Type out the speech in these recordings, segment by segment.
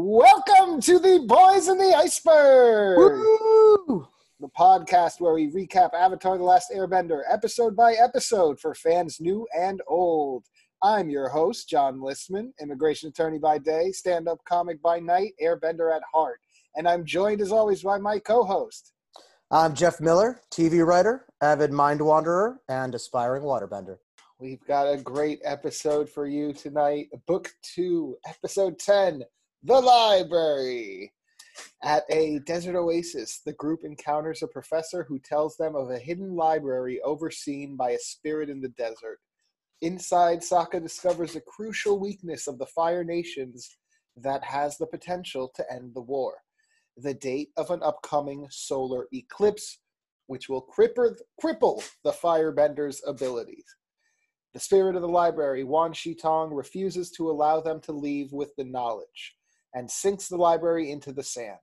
Welcome to the Boys in the Iceberg, Woo! the podcast where we recap Avatar The Last Airbender episode by episode for fans new and old. I'm your host, Jon Listman, immigration attorney by day, stand up comic by night, airbender at heart. And I'm joined as always by my co host. I'm Jeff Miller, TV writer, avid mind wanderer, and aspiring waterbender. We've got a great episode for you tonight. Book two, episode 10 The Library. At a desert oasis, the group encounters a professor who tells them of a hidden library overseen by a spirit in the desert. Inside, Sokka discovers a crucial weakness of the Fire Nations that has the potential to end the war the date of an upcoming solar eclipse, which will cripple, the firebenders' abilities. The spirit of the library, Wan Shi Tong, refuses to allow them to leave with the knowledge and sinks the library into the sand.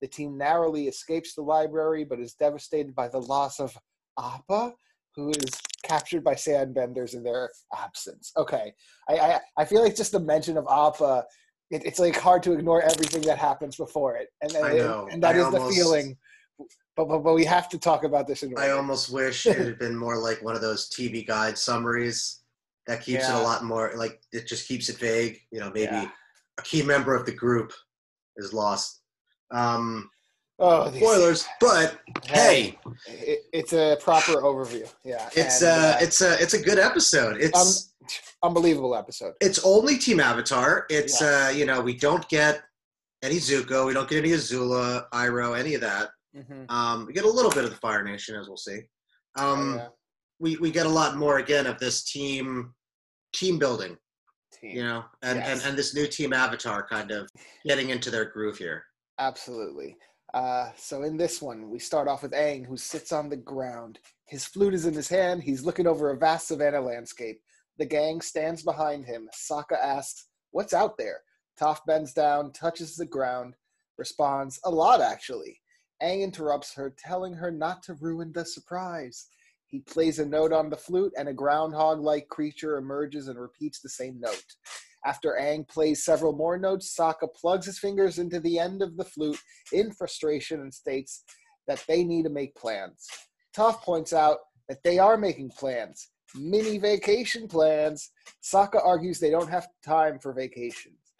The team narrowly escapes the library but is devastated by the loss of Appa, who is captured by sandbenders in their absence. Okay, I I, I feel like just the mention of Appa, it, it's like hard to ignore everything that happens before it, and I know. and that I is the feeling. But, but but we have to talk about this in I almost wish it had been more like one of those TV guide summaries that keeps it a lot more like it just keeps it vague. You know, maybe Yeah. A key member of the group is lost. Um, Oh, spoilers, but hey, it, it's a proper overview. Yeah, it's and, uh, it's a it's a good episode. It's unbelievable episode. it's only Team Avatar. It's uh, you know, we don't get any Zuko, we don't get any Azula, Iroh, any of that. Mm-hmm. Um, we get a little bit of the Fire Nation, as we'll see. Um, Oh, yeah. we we get a lot more again of this team team building Team. you know and, Yes. and and this new team avatar kind of getting into their groove here Absolutely. Uh, so in this one, we start off with Aang, who sits on the ground. His flute is in his hand. He's looking over a vast savanna landscape. The gang stands behind him. Sokka asks, "What's out there?" Toph bends down, touches the ground, responds, "A lot, actually." Aang interrupts her, telling her not to ruin the surprise. He plays a note on the flute, and a groundhog-like creature emerges and repeats the same note. After Aang plays several more notes, Sokka plugs his fingers into the end of the flute in frustration and states that they need to make plans. Toph points out that they are making plans, mini vacation plans. Sokka argues they don't have time for vacations.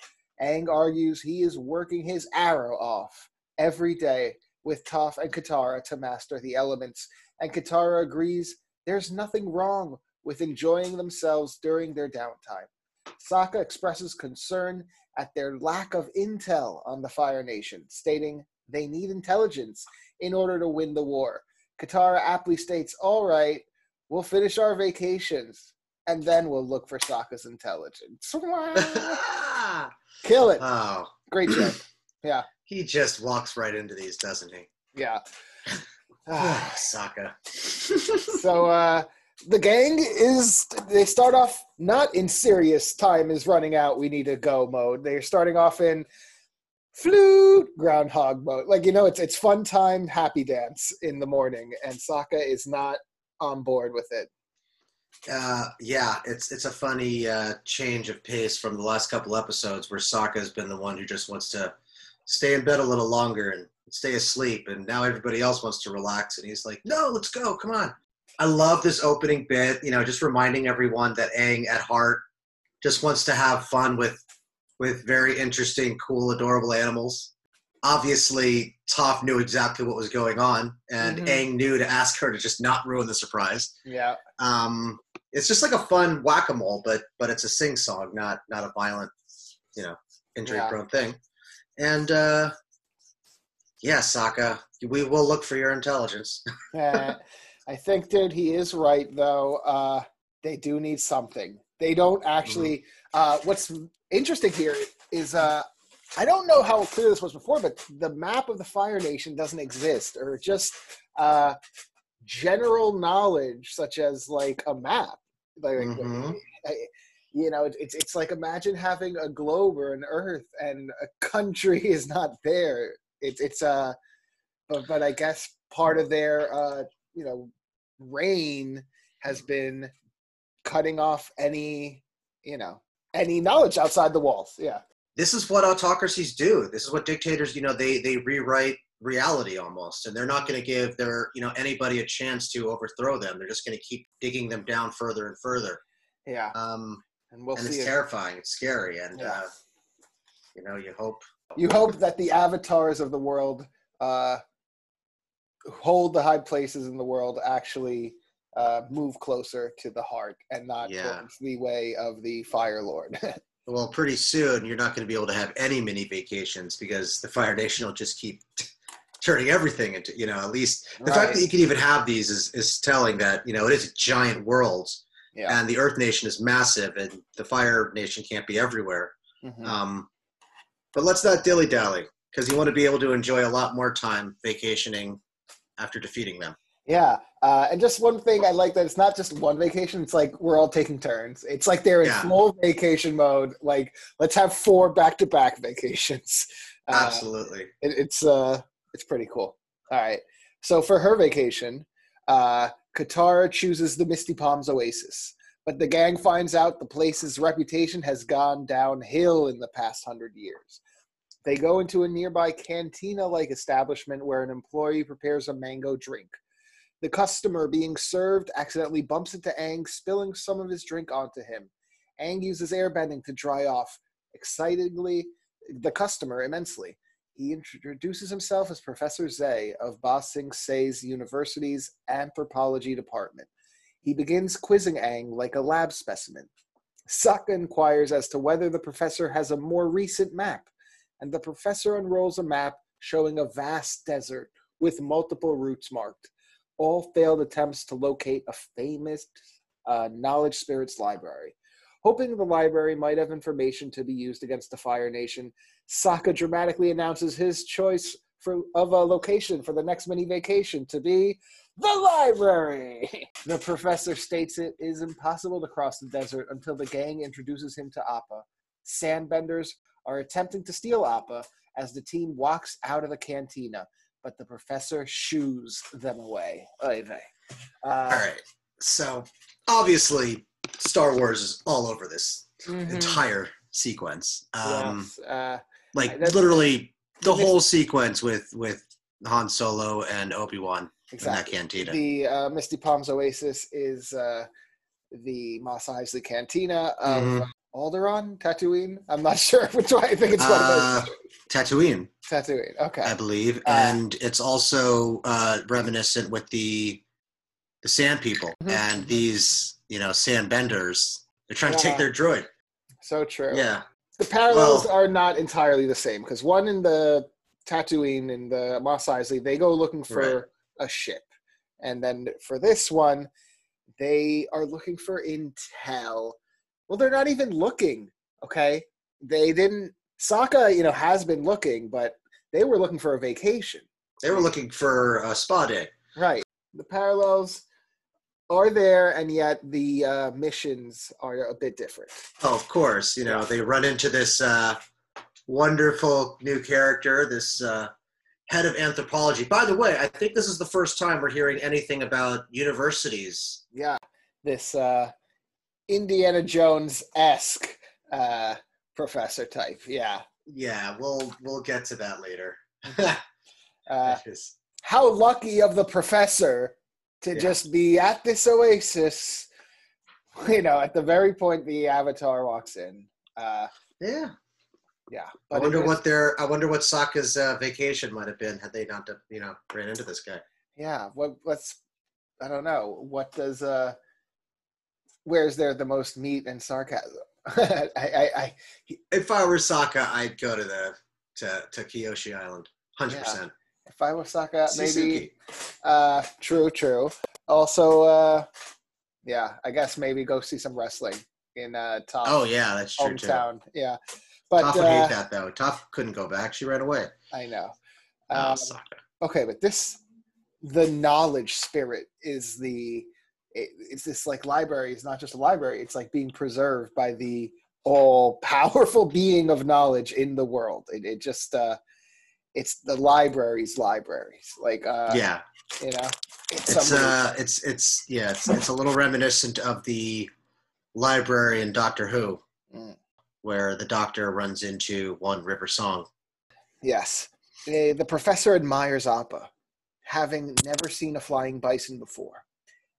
Aang argues he is working his arrow off every day with Toph and Katara to master the elements, and Katara agrees there's nothing wrong with enjoying themselves during their downtime. Sokka expresses concern at their lack of intel on the Fire Nation, stating they need intelligence in order to win the war. Katara aptly states, All right, we'll finish our vacations and then we'll look for Sokka's intelligence. Kill it. oh Great job. Yeah, he just walks right into these doesn't he yeah. Ah, Sokka. so uh the gang is they start off not in serious time is running out we need to go mode they're starting off in flute groundhog mode like you know it's it's fun time happy dance in the morning and Sokka is not on board with it uh, yeah it's it's a funny uh, change of pace from the last couple episodes where Sokka has been the one who just wants to stay in bed a little longer and stay asleep and now everybody else wants to relax and he's like no let's go come on I love this opening bit, you know, just reminding everyone that Aang at heart just wants to have fun with with very interesting, cool, adorable animals. Obviously, Toph knew exactly what was going on, and Mhm. Aang knew to ask her to just not ruin the surprise. yeah Um, it's just like a fun whack-a-mole, but but it's a sing-song, not not a violent, you know, injury-prone thing. And uh, yeah, Sokka, we will look for your intelligence. Uh, i think dude he is right though uh they do need something they don't actually uh what's interesting here is uh I don't know how clear this was before, but the map of the Fire Nation doesn't exist, or just uh, general knowledge, such as like a map. Like, Mhm. I- you know, it's it's like imagine having a globe or an Earth, and a country is not there. It's it's uh, but but I guess part of their uh, you know, reign has been cutting off any you know any knowledge outside the walls. Yeah. this is what autocracies do. This is what dictators, you know, they they rewrite reality almost, and they're not going to give their you know anybody a chance to overthrow them. They're just going to keep digging them down further and further. Yeah, Um, and we'll and see. it's if- terrifying. It's scary, and Yeah. uh, you know, you hope. you hope that the avatars of the world uh, hold the high places in the world actually uh, move closer to the heart and not Yeah. towards the way of the Fire Lord. Well, pretty soon you're not going to be able to have any mini vacations because the Fire Nation will just keep turning everything into, you know, at least the fact that you can even have these is, is telling that, you know, it is a giant world yeah. and the Earth Nation is massive and the Fire Nation can't be everywhere. Mhm. Um, but let's not dilly dally because you want to be able to enjoy a lot more time vacationing after defeating them. Yeah, uh, and just one thing I like that it's not just one vacation. It's like we're all taking turns. It's like they're in Yeah. full vacation mode. Like let's have four back-to-back vacations. Uh, Absolutely. it, it's uh, it's pretty cool. All right, so for her vacation, uh, Katara chooses the Misty Palms Oasis, but the gang finds out the place's reputation has gone downhill in the past hundred years. They go into a nearby cantina-like establishment where an employee prepares a mango drink. The customer being served accidentally bumps into Aang, spilling some of his drink onto him. Aang uses airbending to dry off, excitingly the customer immensely. He introduces himself as Professor Zei of Ba Sing Se's University's Anthropology Department. He begins quizzing Aang like a lab specimen. Sokka inquires as to whether the professor has a more recent map, and the professor unrolls a map showing a vast desert with multiple routes marked all failed attempts to locate a famous uh, knowledge spirits library. Hoping the library might have information to be used against the Fire Nation, Sokka dramatically announces his choice for, of a location for the next mini vacation to be the library. The professor states it is impossible to cross the desert until the gang introduces him to Appa. Sandbenders are attempting to steal Appa as the team walks out of the cantina, but the professor shoos them away. Uh, All right. So obviously, Star Wars is all over this mhm. entire sequence. Um, Yes, uh, like literally the whole sequence with with Han Solo and Obi Wan exactly. in that cantina. The uh, Misty Palms Oasis is uh, the Mos Eisley Cantina of Mhm. Alderaan, Tatooine. I'm not sure which one. I think it's one Uh, of those. Tatooine, Tatooine. Okay. I believe, Uh, and it's also uh, reminiscent with the the Sand People Mhm. and these you know Sand Benders. They're trying to take their droid. So true. Yeah, The parallels Well- are not entirely the same because one in the Tatooine and the Mos Eisley, they go looking for Right. a ship, and then for this one, they are looking for intel. Well, they're not even looking. Okay, they didn't. Sokka, you know, has been looking, but they were looking for a vacation. they were looking for a spa day. Right. The parallels are there, and yet the uh, missions are a bit different. Oh, of course. You know, they run into this uh, wonderful new character, this uh, head of anthropology. By the way, I think this is the first time we're hearing anything about universities. Yeah, this uh, Indiana Jones esque uh, professor type. Yeah. Yeah, we'll we'll get to that later. Uh, That is- how lucky of the professor to Yeah. just be at this oasis. You know, at the very point the Avatar walks in. Uh, yeah, yeah. I wonder what their I wonder what Sokka's uh, vacation might have been had they not you know ran into this guy. Yeah. What? What's? I don't know. What does? uh Where's there the most meat and sarcasm? I, I, I, If I were Sokka, I'd go to the to to Kyoshi Island, hundred Yeah. percent. If I was Sokka, maybe Uh, true, true. Also, uh, yeah, I guess maybe go see some wrestling in uh, Toph Oh yeah, that's true too. hometown. Yeah, but Toph would uh, hate that though. Toph couldn't go back. She ran away. I know. Oh, Um, Sokka. okay, but this, the knowledge spirit is the. It, it's this like library. It's not just a library. It's like being preserved by the all powerful being of knowledge in the world. It, it just. uh it's the library's libraries, like uh, yeah, you know, it's, it's uh, it's it's yeah, it's it's a little reminiscent of the library in Doctor Who. Mm. where the doctor runs into one River Song. Yes. Eh, the professor admires Appa, having never seen a flying bison before.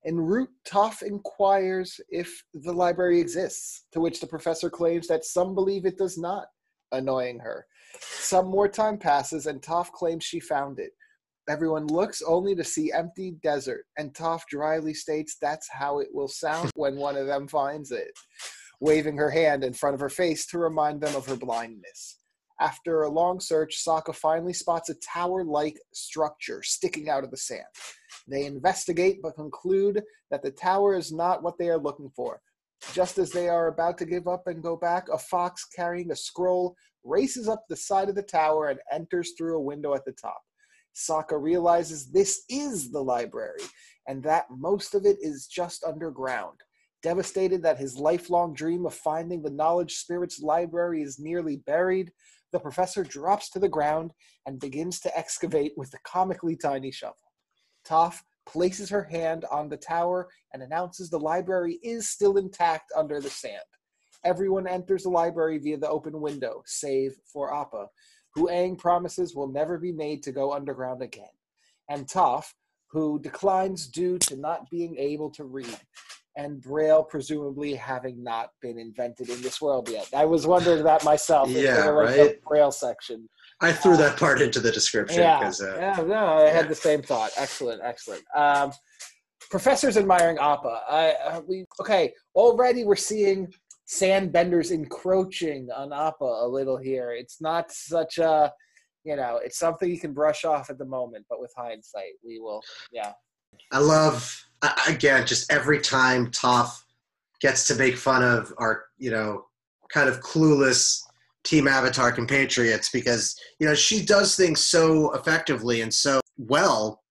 En route, Toph inquires if the library exists, to which the professor claims that some believe it does not, annoying her. Some more time passes, and Toph claims she found it. Everyone looks only to see empty desert, and Toph dryly states that's how it will sound when one of them finds it, waving her hand in front of her face to remind them of her blindness. After a long search, Sokka finally spots a tower like structure sticking out of the sand. They investigate but conclude that the tower is not what they are looking for. Just as they are about to give up and go back, a fox carrying a scroll races up the side of the tower and enters through a window at the top. Sokka realizes this is the library and that most of it is just underground. Devastated that his lifelong dream of finding the Knowledge Spirit's library is nearly buried, the professor drops to the ground and begins to excavate with a comically tiny shovel. Toph places her hand on the tower and announces the library is still intact under the sand. Everyone enters the library via the open window, save for Appa, who Aang promises will never be made to go underground again, and Toph, who declines due to not being able to read, and Braille presumably having not been invented in this world yet. I was wondering that myself. Yeah, they were like right? The Braille section. I threw that part into the description Yeah, because uh, yeah, no, I had the same thought. Excellent, excellent. Um, professors admiring Appa. I, uh, we okay. Already, we're seeing sandbenders encroaching on Appa a little here. It's not such a, you know, it's something you can brush off at the moment, but with hindsight, we will. Yeah, I love again just every time Toph gets to make fun of our you know kind of clueless Team Avatar compatriots because you know she does things so effectively and so well.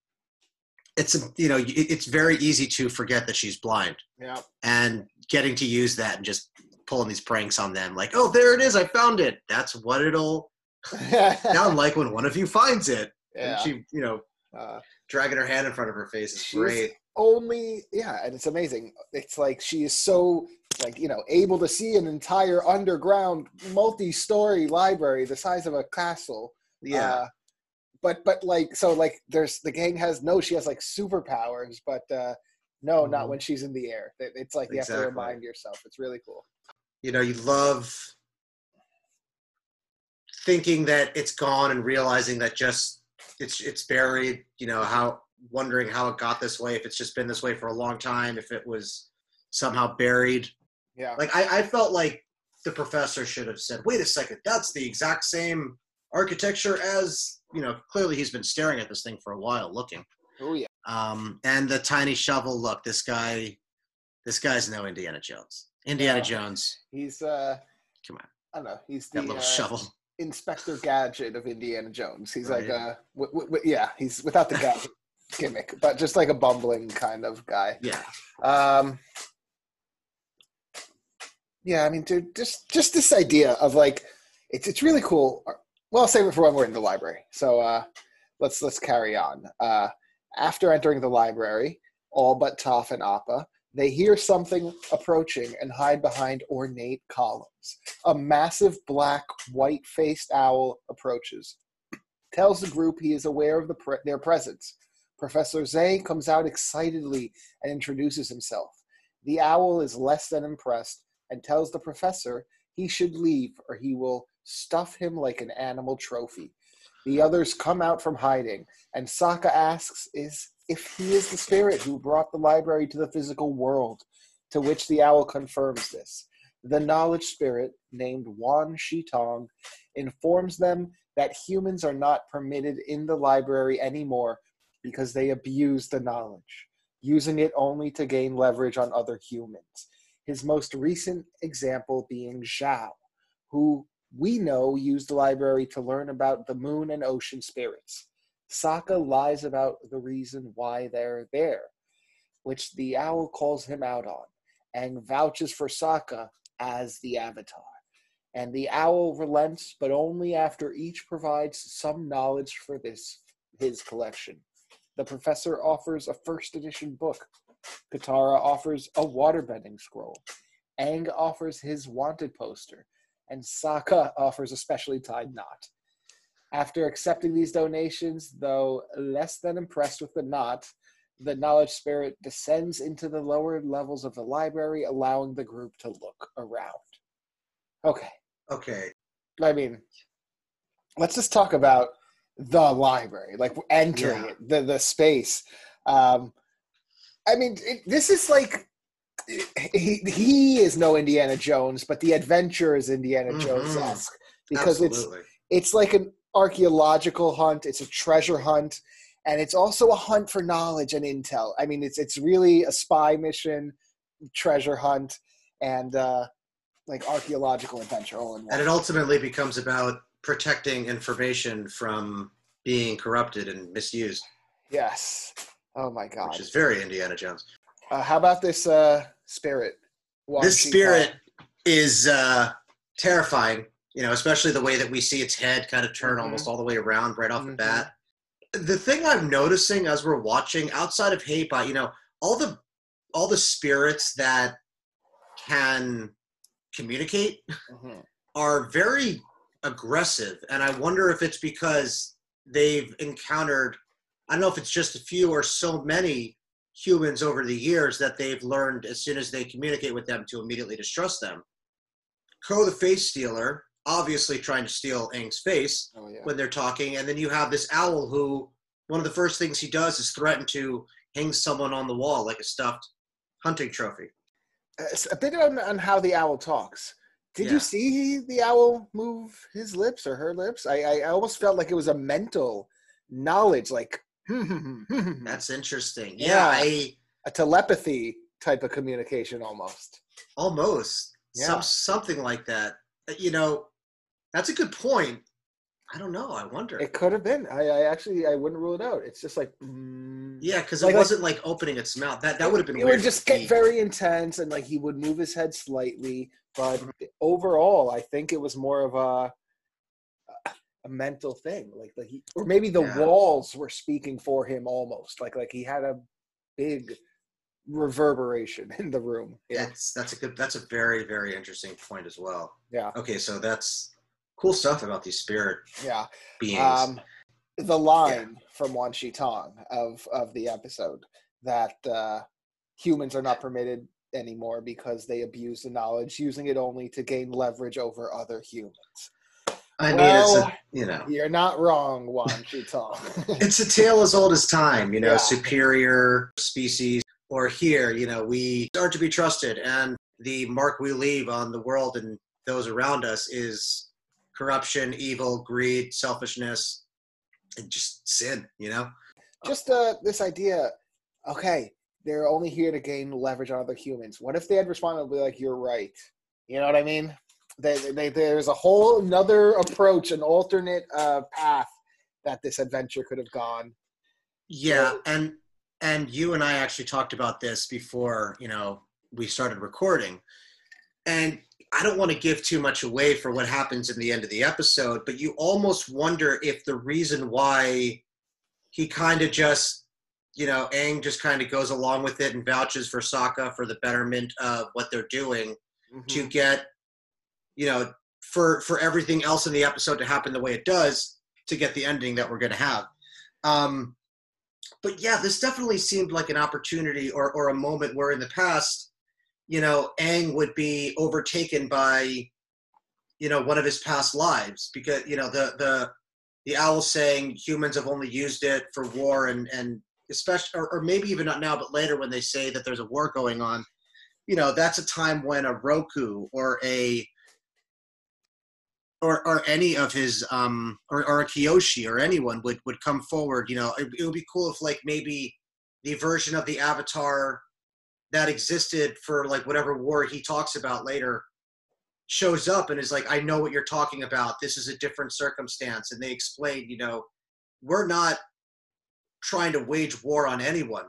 It's you know it's very easy to forget that she's blind yeah, and getting to use that and just pulling these pranks on them like oh there it is I found it that's what it'll sound like when one of you finds it yeah. and she you know uh, dragging her hand in front of her face is great. Only yeah and it's amazing it's like she is so like you know able to see an entire underground multi-story library the size of a castle Yeah. Uh, but but like so like there's the gang has no she has like superpowers but uh no not Mhm. when she's in the air it's like you have to remind yourself it's really cool you know, you love thinking that it's gone and realizing that just it's it's buried. You know how wondering how it got this way. If it's just been this way for a long time. If it was somehow buried. yeah Like I, I felt like the professor should have said, "Wait a second, that's the exact same architecture as you know." Clearly, he's been staring at this thing for a while, looking. oh yeah Um, and the tiny shovel. Look, this guy, this guy's no Indiana Jones. Indiana Yeah. Jones, he's uh Come on. i don't know he's the that little uh, shovel. inspector gadget of indiana jones he's like Right. uh w- w- w- yeah he's without the gadget gimmick but just like a bumbling kind of guy Yeah. Um, yeah, I mean, dude, just just this idea of like, it's it's really cool. Well, I'll save it for when we're in the library. So uh, let's let's carry on. Uh, after entering the library, all but Toph and Appa, they hear something approaching and hide behind ornate columns. A massive black, white-faced owl approaches. Tells the group he is aware of the pre- their presence. Professor Zei comes out excitedly and introduces himself. The owl is less than impressed and tells the professor he should leave or he will stuff him like an animal trophy. The others come out from hiding, and Sokka asks is if he is the spirit who brought the library to the physical world, to which the owl confirms this. The knowledge spirit, named Wan Shi Tong, informs them that humans are not permitted in the library anymore because they abuse the knowledge using it only to gain leverage on other humans. His most recent example being Zhao, who we know used the library to learn about the moon and ocean spirits. Sokka lies about the reason why they're there, which the owl calls him out on, and vouches for Sokka as the avatar. And the owl relents, but only after each provides some knowledge for this his collection. The professor offers a first edition book. Katara offers a waterbending scroll. Aang offers his wanted poster. and Sokka offers a specially tied knot. After accepting these donations, though less than impressed with the knot, the knowledge spirit descends into the lower levels of the library, allowing the group to look around. Okay, Okay. I mean, let's just talk about the library, like entering Yeah. it, the the space. Um, I mean, it, this is like he he is no Indiana Jones, but the adventure is Indiana Mhm. Jones esque because it's it's like an archaeological hunt it's a treasure hunt and it's also a hunt for knowledge and intel i mean it's it's really a spy mission treasure hunt and uh like archaeological adventure all in one and it ultimately becomes about protecting information from being corrupted and misused, yes oh my god which is very Indiana Jones. uh, how about this uh spirit this spirit is uh, terrifying, you know, especially the way that we see its head kind of turn Mhm. almost all the way around right off the Mhm. bat. The thing I'm noticing as we're watching, outside of Hei Bai, you know, all the all the spirits that can communicate Mhm. are very aggressive, and I wonder if it's because they've encountered. I don't know if it's just a few or so many humans over the years that they've learned as soon as they communicate with them to immediately distrust them. Ko the face stealer, obviously trying to steal Aang's face oh yeah when they're talking, and then you have this owl who one of the first things he does is threaten to hang someone on the wall like a stuffed hunting trophy. Uh, a bit on, on how the owl talks. Did Yeah. you see the owl move his lips or her lips? I, I, almost felt like it was a mental knowledge, like That's interesting. Yeah. Yeah, I a telepathy type of communication almost. almost Yeah. some something like that. Uh, You know, that's a good point. I don't know. I wonder. It could have been. I, I actually I wouldn't rule it out. It's just like mm, yeah, because Like- it wasn't like opening its mouth. That that would have been It would just get very intense, and like he would move his head slightly. But Mm-hmm. overall, I think it was more of a a mental thing, like like he, or maybe the Yeah. walls were speaking for him almost, like like he had a big reverberation in the room. Yeah, That's that's a good. That's a very very interesting point as well. yeah, Okay, so that's cool stuff about these spirit yeah. beings. Um, the line from Wan Shi Tong of of the episode that uh, humans are not permitted anymore because they abuse the knowledge, using it only to gain leverage over other humans. I mean, well, it's a you know, You're not wrong, Wan Shi Tong. it's a tale as old as time. You know, Yeah. superior species. Or here, you know, we are to be trusted, and the mark we leave on the world and those around us is corruption, evil, greed, selfishness, and just sin. You know. Just uh, this idea. Okay, they're only here to gain leverage on other humans. What if they had responded be like, "You're right"? You know what I mean? They, they, there's a whole another approach, an alternate uh, path that this adventure could have gone. Yeah, and and you and I actually talked about this before, you know, we started recording. And I don't want to give too much away for what happens in the end of the episode, but you almost wonder if the reason why he kind of just, you know, Aang just kind of goes along with it and vouches for Sokka for the betterment of what they're doing to get, you know, for for everything else in the episode to happen the way it does to get the ending that we're going to have. Um, but yeah, this definitely seemed like an opportunity or or a moment where in the past, you know, Aang would be overtaken by, you know, one of his past lives because you know the the the owl saying humans have only used it for war and and especially or, or maybe even not now but later when they say that there's a war going on you know that's a time when a roku or a or, or any of his um or, or a Kyoshi or anyone would would come forward you know it, it would be cool if like maybe the version of the avatar that existed for like whatever war he talks about later shows up and is like i know what you're talking about. This is a different circumstance. And they explain you know we're not trying to wage war on anyone.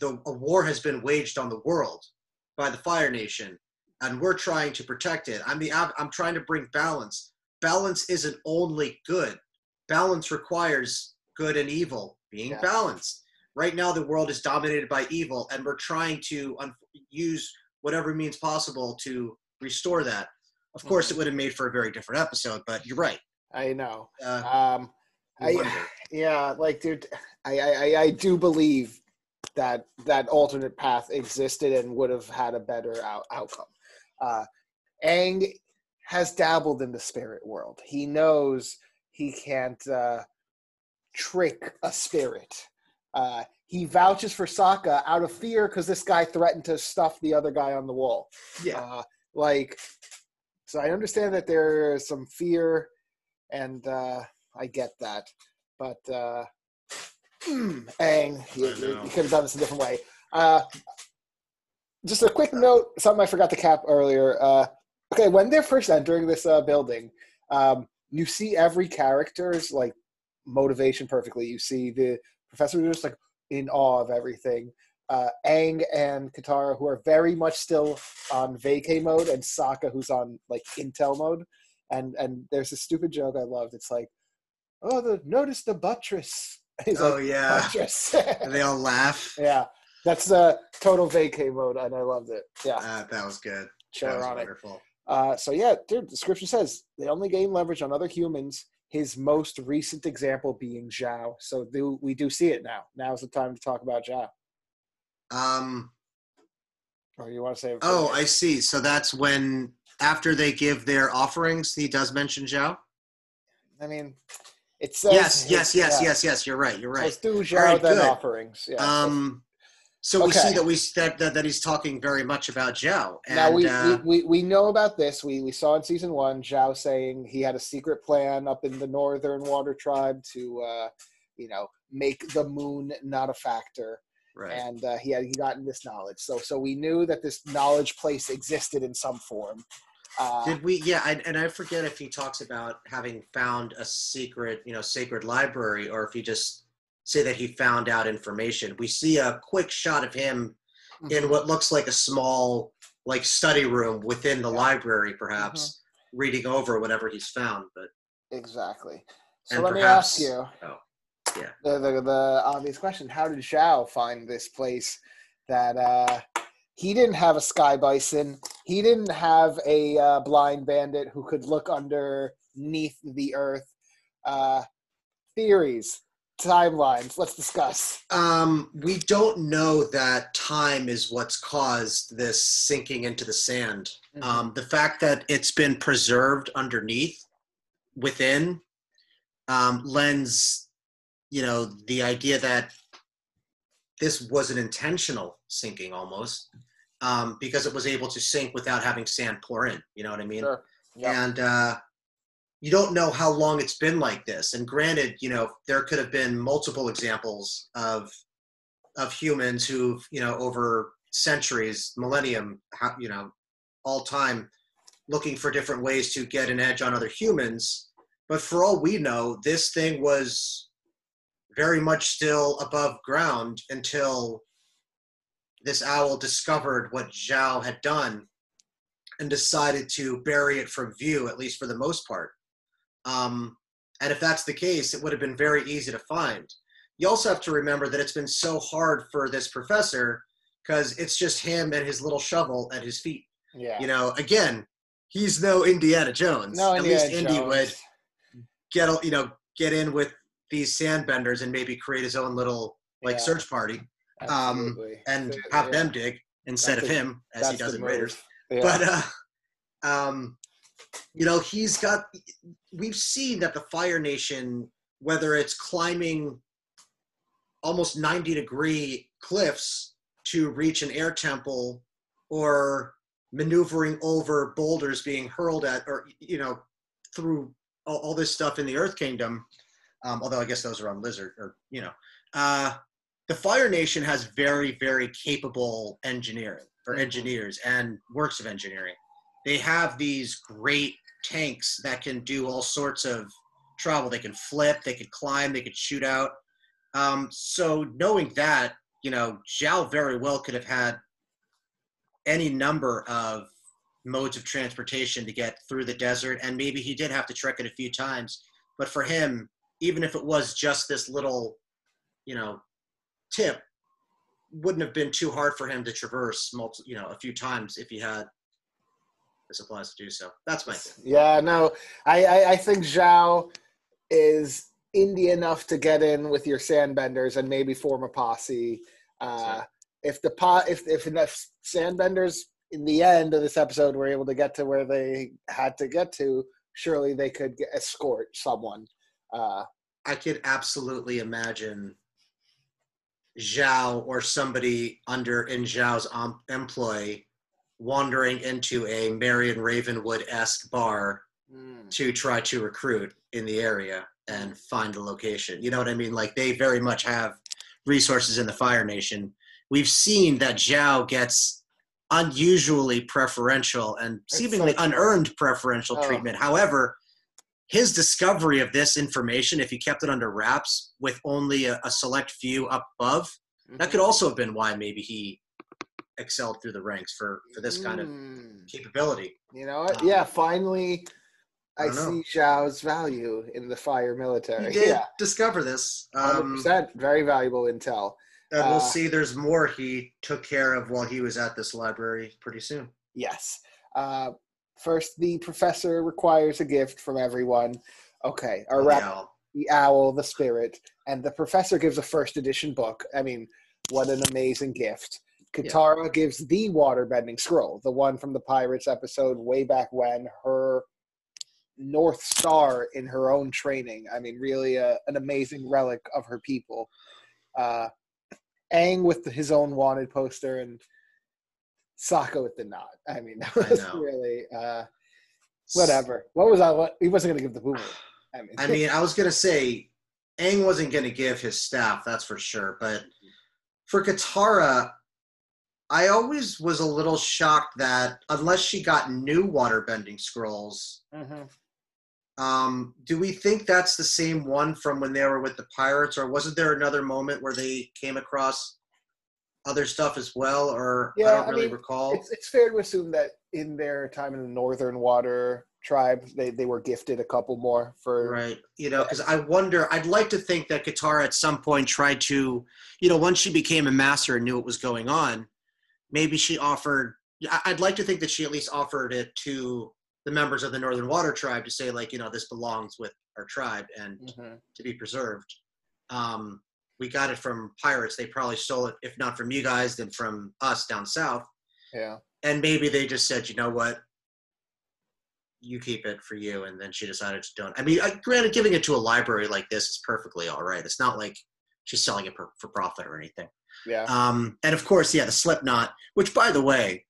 The a war has been waged on the world by the fire nation and we're trying to protect it. I'm the i'm trying to bring balance. Balance isn't only good. Balance requires good and evil. Being Yes. balanced right now the world is dominated by evil and we're trying to un- use whatever means possible to restore that Of course, Mhm. it would have made for a very different episode. But you're right. I know. Uh, Um, I, wonder. yeah, like, dude, I, I, I- I do believe that that alternate path existed and would have had a better out, outcome. Uh, Aang has dabbled in the spirit world. He knows he can't uh, trick a spirit. Uh, he vouches for Sokka out of fear because this guy threatened to stuff the other guy on the wall. yeah. Uh, like, so I understand that there's some fear, and uh, I get that. But uh, Aang, you, you, you could have done this a different way. Uh, just a quick note, something I forgot to cap earlier. Uh, okay, when they're first entering this uh, building, um, you see every character's like motivation perfectly. You see the professor just like in awe of everything. Uh, Aang and Katara, who are very much still on vacay mode, and Sokka, who's on like intel mode. And and there's a stupid joke I loved. It's like, oh, the notice the buttress. He's Oh like, yeah. buttress. And they all laugh. yeah, that's uh, total vacay mode, and I loved it. Yeah, Uh, that was good. that was wonderful. Uh, so yeah, dude, the scripture says they only gain leverage on other humans. His most recent example being Zhao. So do, we do see it now. Now's the time to talk about Zhao. Um, Or you want to say? oh. I see. So that's when after they give their offerings, he does mention Zhao. I mean, it says Yes, yes, yes, yes, yes. You're right. You're right. it's do Zhao then offerings. Um, so we Okay. see that we that, that that he's talking very much about Zhao. And, now we, uh, we, we we know about this. We we saw in season one Zhao saying he had a secret plan up in the northern water tribe to, uh, you know, make the moon not a factor. right. and uh, he had he gotten this knowledge. So so we knew that this knowledge place existed in some form. Uh, Did we? Yeah, I, and I forget if he talks about having found a secret, you know, sacred library, or if he just say that he found out information. We see a quick shot of him in mhm. what looks like a small, like study room within the library, perhaps reading over whatever he's found. But exactly. So let me ask you. oh, yeah. The, the the obvious question: How did Zhao find this place that uh, he didn't have a sky bison? He didn't have a uh, blind bandit who could look underneath the earth. Uh, theories, timelines. Let's discuss. Um, we don't know that time is what's caused this sinking into the sand. Mm-hmm. Um, the fact that it's been preserved underneath, within, um, lends, you know, the idea that this was an intentional sinking almost, um, because it was able to sink without having sand pour in. You know what I mean? Sure. Yeah. and uh, you don't know how long it's been like this. And granted, you know there could have been multiple examples of of humans who've you know over centuries, millennium, you know, all time, looking for different ways to get an edge on other humans. But for all we know, this thing was very much still above ground until this owl discovered what Zhao had done and decided to bury it from view, at least for the most part. Um, and if that's the case, it would have been very easy to find. You also have to remember that it's been so hard for this professor because it's just him and his little shovel at his feet. yeah. You know, again, he's no Indiana Jones. no, at Indiana least Indy Jones. would get you know get in with these sandbenders and maybe create his own little like Yeah. search party um, and have yeah. them dig instead That's of the- him as he does in Raiders. Yeah. but uh um you know he's got we've seen that the fire nation whether it's climbing almost 90 degree cliffs to reach an air temple or maneuvering over boulders being hurled at or you know through all, all this stuff in the earth kingdom um, although i guess those are on lizard or you know uh, the fire nation has very very capable engineering or Mhm. engineers and works of engineering they have these great tanks that can do all sorts of travel. They can flip they could climb they could shoot out. Um, so knowing that you know zhao very well could have had any number of modes of transportation to get through the desert and maybe he did have to trek it a few times. But for him even if it was just this little you know tip wouldn't have been too hard for him to traverse multi, you know a few times if he had the supplies to do so. That's my thing. Yeah, no, I, I, I think Zhao is Indy enough to get in with your sandbenders and maybe form a posse. Uh, if the pot, if if enough sandbenders in the end of this episode were able to get to where they had to get to, surely they could get, escort someone. Uh, I could absolutely imagine Zhao or somebody under in Zhao's um, employ wandering into a Marion Ravenwood esque bar hmm. to try to recruit in the area and find the location. You know what I mean? Like they very much have resources in the Fire Nation. We've seen that Zhao gets unusually preferential and seemingly like- unearned preferential Oh. treatment. However, his discovery of this information, if he kept it under wraps with only a, a select few up above, that could mm-hmm. also have been why maybe he excelled through the ranks for for this kind of Mm. capability. You know what? Um, Yeah, finally, I I, see Zhao's value in the fire military. He did Yeah, discover this. Um, percent, very valuable intel. and we'll Uh, see. There's more he took care of while he was at this library pretty soon. Yes. Uh, first, the professor requires a gift from everyone. Okay, our rap- yeah. the owl, the spirit, and the professor gives a first edition book. I mean, what an amazing gift. Katara gives the waterbending scroll, the one from the Pirates episode way back when, her North Star in her own training. I mean, really a, an amazing relic of her people. Uh, Aang with his own wanted poster and Sokka with the knot. I mean, that was really uh, whatever. What was I? What he wasn't going to give the boomerang. I mean, I mean, I was gonna say, Aang wasn't gonna give his staff, that's for sure. But for Katara, I always was a little shocked that unless she got new waterbending scrolls, Mhm. um, do we think that's the same one from when they were with the pirates, or wasn't there another moment where they came across other stuff as well? Or I don't I really mean, recall. it's, it's fair to assume that in their time in the Northern Water tribe, they, they were gifted a couple more for. Right. You know, because I wonder, I'd like to think that Katara at some point tried to, you know, once she became a master and knew what was going on, maybe she offered, I'd like to think that she at least offered it to the members of the Northern Water tribe to say, like, you know, this belongs with our tribe and Mhm. to be preserved. Um, we got it from pirates. They probably stole it, if not from you guys, then from us down south. Yeah. And maybe they just said, you know what? You keep it for you. And then she decided to don't. I mean, I, granted, giving it to a library like this is perfectly all right. It's not like she's selling it for, for profit or anything. Yeah. Um, and of course, yeah, the slip knot, which by the way,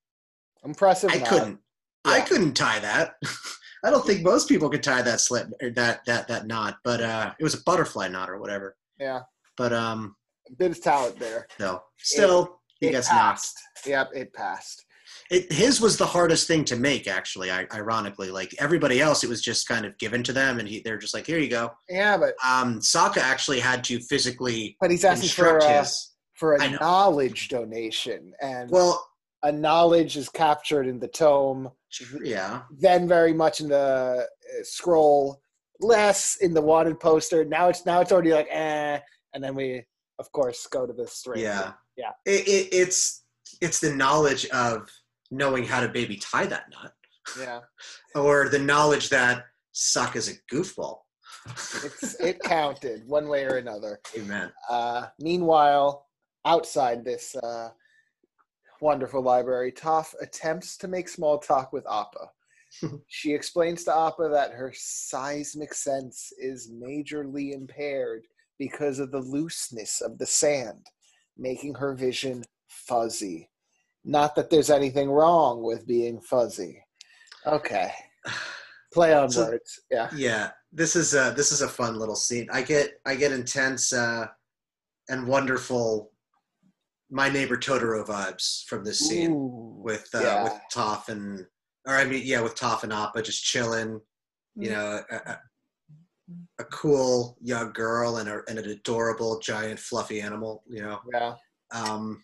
Impressive. I knot. couldn't. I couldn't tie that. I don't think most people could tie that slip or that that that knot, but uh, it was a butterfly knot or whatever. Yeah. But um, Bit of talent there. no, still he it gets knocked. passed. Yep, it passed. It, his was the hardest thing to make, actually. I, ironically, like everybody else, it was just kind of given to them, and he, they're just like, "Here you go." Yeah, but Um, Sokka actually had to physically but he's asking for a, his. For a know. knowledge donation, and Well, a knowledge is captured in the tome. yeah, then very much in the uh, scroll, less in the wanted poster. Now it's now it's already like eh, and then we of course go to the string. yeah, Yeah. It, it, it's it's the knowledge of knowing how to baby tie that knot, yeah. or the knowledge that Sokka is a goofball. It's it counted one way or another. Amen. Uh, meanwhile, outside this uh, wonderful library, Toph attempts to make small talk with Appa. she explains to Appa that her seismic sense is majorly impaired because of the looseness of the sand, making her vision fuzzy. Not that there's anything wrong with being fuzzy. Okay. Play on So- words. Yeah. Yeah, this is a this is a fun little scene. I get I get intense uh, and wonderful my neighbor Totoro vibes from this scene Ooh, with uh, yeah. with Toph and or I mean yeah with Toph and Appa just chilling. You Mm. know, a, a, a cool young girl and, a, and an adorable giant fluffy animal. You know, Yeah. um,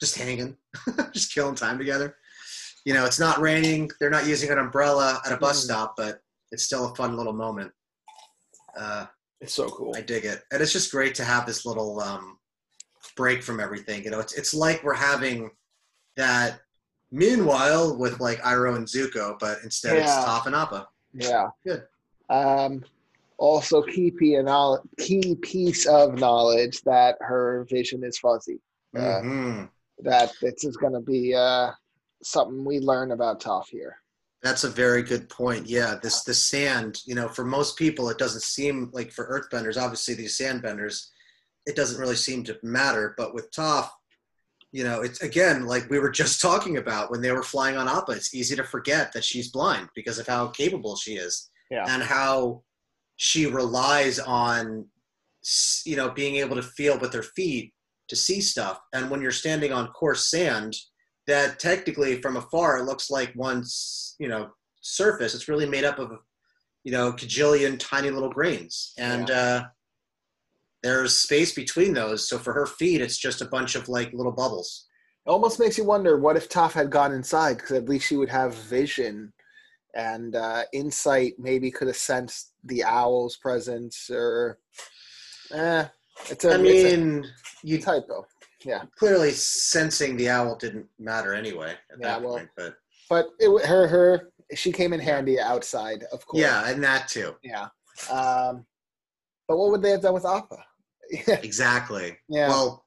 just hanging, just killing time together. You know, it's not raining. They're not using an umbrella at a bus Mm. stop, but it's still a fun little moment. Uh, It's so cool. I dig it, and it's just great to have this little um, break from everything. You know, it's it's like we're having that Meanwhile, with like Iroh and Zuko, but instead Yeah. it's Toph and Appa. Yeah. Good. Um, also, key, p- knowledge, key piece of knowledge that her vision is fuzzy. Uh, Mhm. That this is going to be uh, something we learn about Toph here. That's a very good point. Yeah, this the sand. You know, for most people, it doesn't seem like for Earthbenders. Obviously, these sandbenders, it doesn't really seem to matter. But with Toph, you know, it's again like we were just talking about when they were flying on Appa. It's easy to forget that she's blind because of how capable she is, Yeah. and how she relies on, you know, being able to feel with her feet to see stuff. And when you're standing on coarse sand, that technically from afar it looks like one's you know surface it's really made up of you know a cajillion tiny little grains and uh there's space between those so for her feet it's just a bunch of like little bubbles It almost makes you wonder what if Toph had gone inside because at least she would have vision and uh, insight. Maybe could have sensed the owl's presence or. Eh, it's a, i mean it's you a Yeah, clearly sensing the owl didn't matter anyway at Yeah, that well, point but But it, her her she came in handy outside, of course. yeah and that too Yeah. Um, but what would they have done with Appa? exactly Yeah. well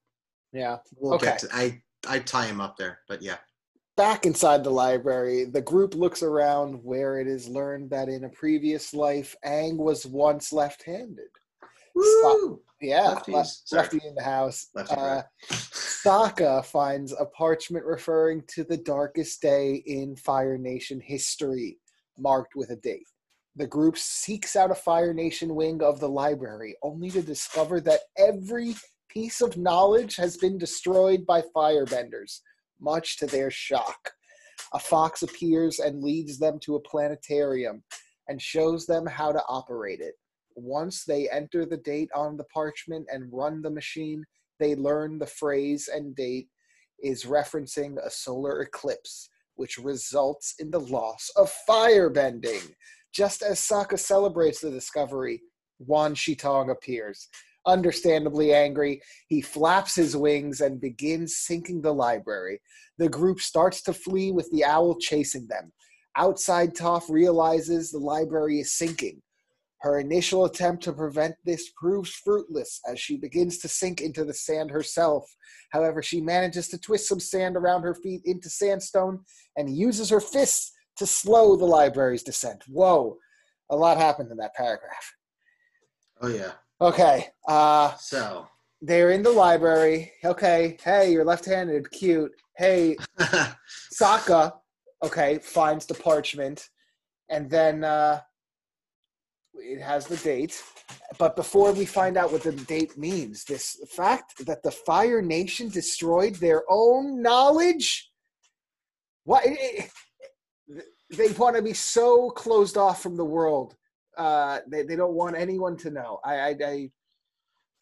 yeah. we'll Okay. get to i i tie him up there but yeah Back inside the library, the group looks around where it is learned that in a previous life, Aang was once left-handed. Woo! Yeah, Lefties. lefty in the house. Lefty Uh, Sokka finds a parchment referring to the darkest day in Fire Nation history, marked with a date. The group seeks out a Fire Nation wing of the library, only to discover that every piece of knowledge has been destroyed by firebenders, much to their shock. A fox appears and leads them to a planetarium and shows them how to operate it. Once they enter the date on the parchment and run the machine, they learn the phrase and date is referencing a solar eclipse, which results in the loss of firebending. Just as Sokka celebrates the discovery, Wan Shi Tong appears. Understandably angry, he flaps his wings and begins sinking the library. The group starts to flee with the owl chasing them. Outside, Toph realizes the library is sinking. Her initial attempt to prevent this proves fruitless as she begins to sink into the sand herself. However, she manages to twist some sand around her feet into sandstone and uses her fists to slow the library's descent. Whoa, a lot happened in that paragraph. oh yeah Okay, uh, so they're in the library. Okay, hey, you're left handed, cute. Hey, Sokka, okay, finds the parchment, and then uh, it has the date. But before we find out what the date means, this fact that the Fire Nation destroyed their own knowledge. What it- it- they want to be so closed off from the world. Uh, they they don't want anyone to know. I I, I,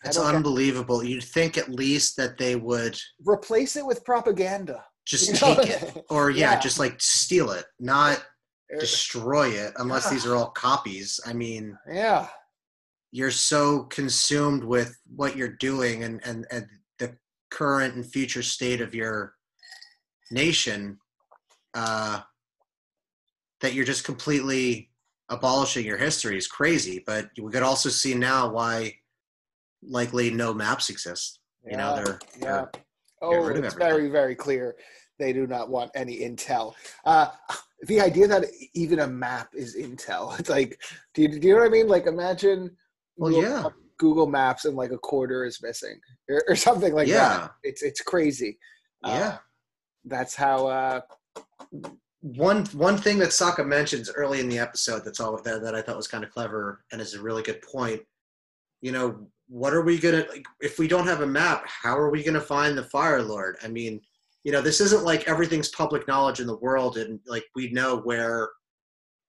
It's get- unbelievable. You'd think at least that they would replace it with propaganda. just You know? take it, or yeah, Yeah. just like steal it, not Er, destroy it, unless Yeah. these are all copies. I mean, Yeah. you're so consumed with what you're doing and and and the current and future state of your nation, uh, that you're just completely abolishing your history is crazy. But we could also see now why likely no maps exist. You know, they're, Yeah. they're Oh, it's everything. very, very clear they do not want any intel. Uh, the idea that even a map is intel, it's like, do you, do you know what I mean? Like, imagine Well, yeah. Google Maps and like a quarter is missing or, or something like Yeah. that. It's it's crazy. Uh, yeah. that's how. Uh, one one thing that Sokka mentions early in the episode that's all that, that I thought was kind of clever and is a really good point. You know, what are we gonna like if we don't have a map? How are we gonna find the Fire Lord? I mean, you know, this isn't like everything's public knowledge in the world, and like we know where,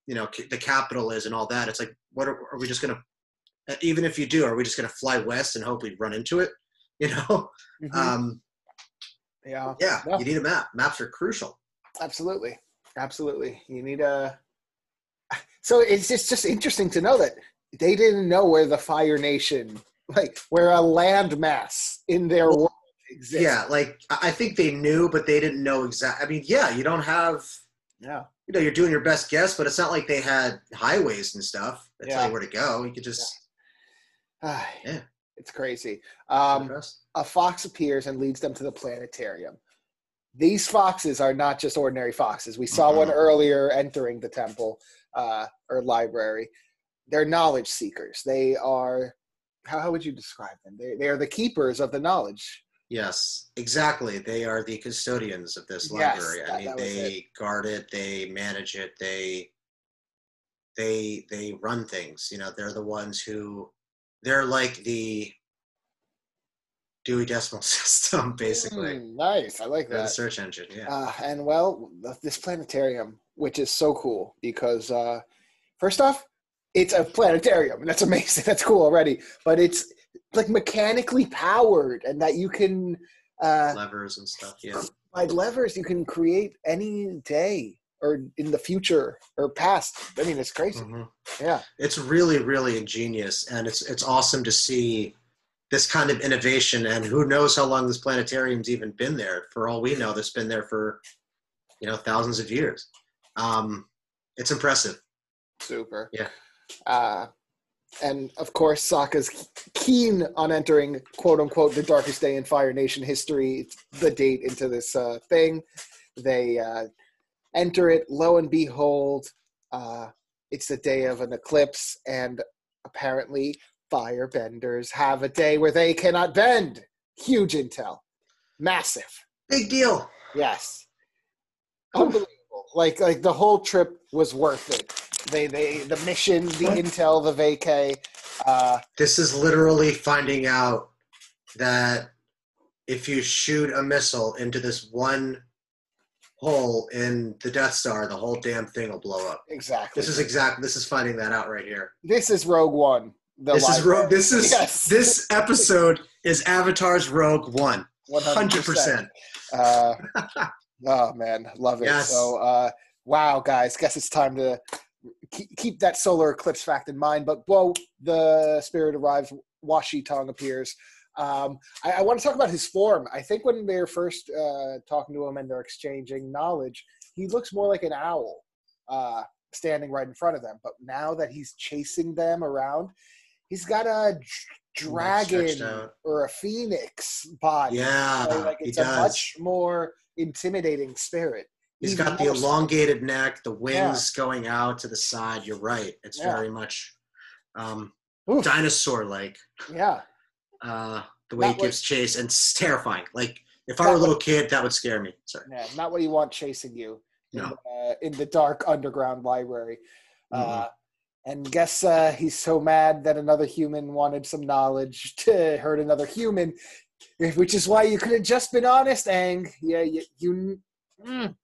you know, the capital is and all that. It's like, what are, are we just gonna? Even if you do, are we just gonna fly west and hope we run into it? You know, um, yeah, yeah, Yeah. you need a map. Maps are crucial. absolutely, absolutely. You need a. So it's just just interesting to know that they didn't know where the Fire Nation, like where a landmass in their Well, world exist. yeah, like I think they knew, but they didn't know exactly. I mean, yeah, you don't have, Yeah. you know, you're doing your best guess, but it's not like they had highways and stuff that tell you where to go. You could just. Ah, Yeah. It's crazy. Um, a fox appears and leads them to the planetarium. These foxes are not just ordinary foxes. We saw one Mhm. earlier entering the temple uh, or library. They're knowledge seekers. They are, how, how would you describe them? They, they are the keepers of the knowledge. Yes, exactly. They are the custodians of this Yes, library. that- I mean, they guard it, they manage it, they they they run things. You know, they're the ones who they're like the Dewey Decimal System, basically. Hmm, nice. I like They're the that. search engine. Yeah. Uh, and well, this planetarium, which is so cool because, uh, first off, it's a planetarium. and That's amazing. That's cool already. But it's like mechanically powered, and that you can, uh, Levers and stuff. Yeah. by levers, you can create any day or in the future or past. I mean, it's crazy. Mhm. Yeah. It's really, really ingenious, and it's it's awesome to see this kind of innovation. And who knows how long this planetarium's even been there? For all we know, that's been there for you know thousands of years. Um, it's impressive. Super. Yeah. Uh, and of course, Sokka's keen on entering "quote unquote" the darkest day in Fire Nation history. The date into this uh, thing. They uh, enter it. Lo and behold, uh, it's the day of an eclipse, and apparently, firebenders have a day where they cannot bend. Huge intel, massive. Big deal. Yes. Unbelievable. Like like the whole trip was worth it. They they the mission, the intel, the vacay. Uh This is literally finding out that if you shoot a missile into this one hole in the Death Star, the whole damn thing will blow up. exactly. This is exact. This is finding that out right here. this is Rogue One. This is. Rogue. This is Yes. this episode is Avatar's Rogue One. 100%. Hundred percent. Uh, oh man, love it. Yes. So, uh, wow, guys, guess it's time to keep, keep that solar eclipse fact in mind. But whoa, the spirit arrives. Wan Shi Tong appears. Um, I, I want to talk about his form. I think when they're first uh, talking to him and they're exchanging knowledge, he looks more like an owl uh, standing right in front of them. But now that he's chasing them around, he's got a dragon or a phoenix body. Yeah, Right? Like it's a much more intimidating spirit. He's got the so. elongated neck, the wings going out to the side. You're right. It's Yeah. very much um, dinosaur-like. Yeah, Uh, the way Not he what- gives chase and it's terrifying. Like if I were a what- little kid, that would scare me. Sorry. yeah, not what you want chasing you in, No. the, uh, in the dark underground library. Uh, Mhm. And guess uh, he's so mad that another human wanted some knowledge to hurt another human, which is why you could have just been honest, Aang. Yeah, you. you mm.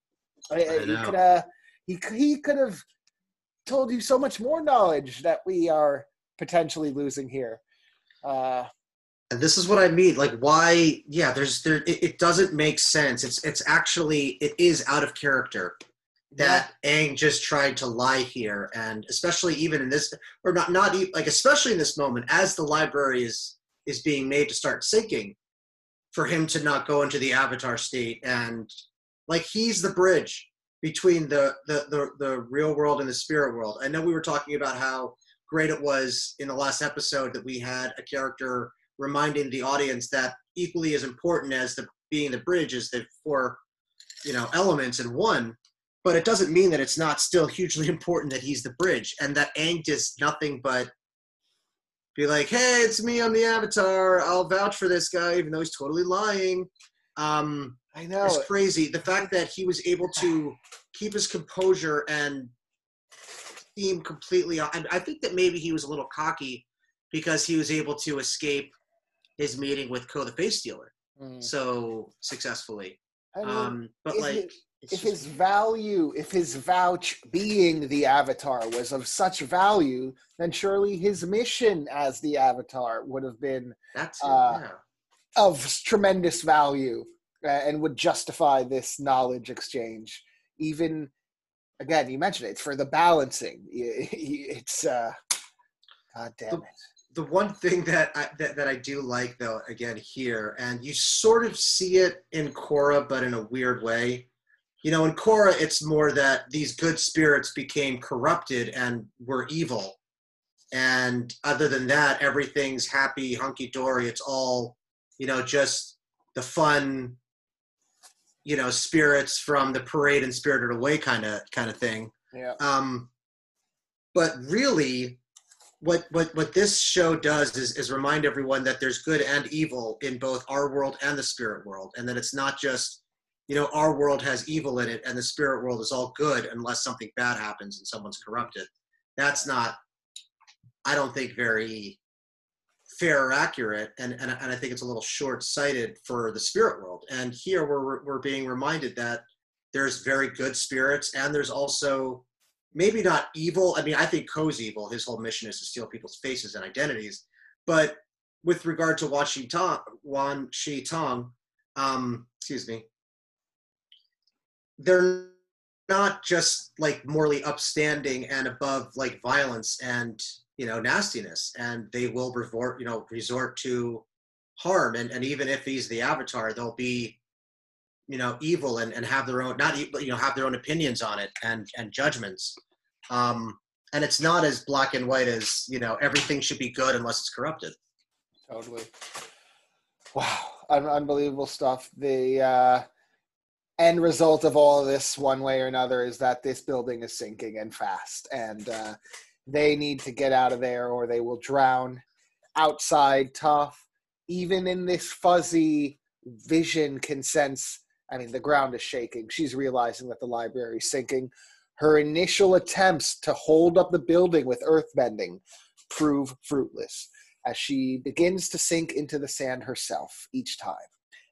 Could have. He he could have told you so much more knowledge that we are potentially losing here. Uh, and this is what I mean. Like, why? Yeah, there's there. It, it doesn't make sense. It's it's actually it is out of character that Aang just tried to lie here, and especially even in this, or not not even like especially in this moment as the library is is being made to start sinking, for him to not go into the Avatar state and like he's the bridge between the the the, the real world and the spirit world. I know we were talking about how great it was in the last episode that we had a character reminding the audience that equally as important as the being the bridge is the four you know elements in one but it doesn't mean that it's not still hugely important that he's the bridge and that Aang does nothing but be like hey it's me i'm the avatar i'll vouch for this guy even though he's totally lying um I know. it's crazy the fact that he was able to keep his composure and seem completely I, I think that maybe he was a little cocky because he was able to escape his meeting with Koh the Face Stealer Mm. so successfully. I mean, Um, but like, it- it's if his value, if his vouch being the avatar was of such value, then surely his mission as the avatar would have been that's uh, yeah. of tremendous value uh, and would justify this knowledge exchange. Even again, you mentioned it, it's for the balancing. It's uh, God damn it. the one thing that I, that, that I do like though again here, and you sort of see it in Korra, but in a weird way. You know, in Korra, it's more that these good spirits became corrupted and were evil, and other than that, everything's happy, hunky dory. It's all, you know, just the fun, you know, spirits from the parade and spirited away kind of kind of thing. Yeah. Um, but really, what what what this show does is is remind everyone that there's good and evil in both our world and the spirit world, and that it's not just you know our world has evil in it and the spirit world is all good unless something bad happens and someone's corrupted. That's not, I don't think, very fair or accurate, and and, and I think it's a little short sighted for the spirit world. And here we're we're being reminded that there's very good spirits and there's also maybe not evil. I mean, I think Koh's evil. His whole mission is to steal people's faces and identities. But with regard to Wan Shi Tong, Wan Shi Tong, um, excuse me, they're not just like morally upstanding and above like violence and you know nastiness, and they will resort, you know, resort to harm. And and even if he's the Avatar, they'll be you know evil and, and have their own not you know have their own opinions on it and and judgments um and it's not as black and white as you know everything should be good unless it's corrupted Totally. Wow, Un- unbelievable stuff. The uh, end result of all of this, one way or another, is that this building is sinking and fast, and uh, they need to get out of there or they will drown. Outside, Toph. Even in this fuzzy vision, can sense. I mean, the ground is shaking. She's realizing that the library is sinking. Her initial attempts to hold up the building with earthbending prove fruitless as she begins to sink into the sand herself each time.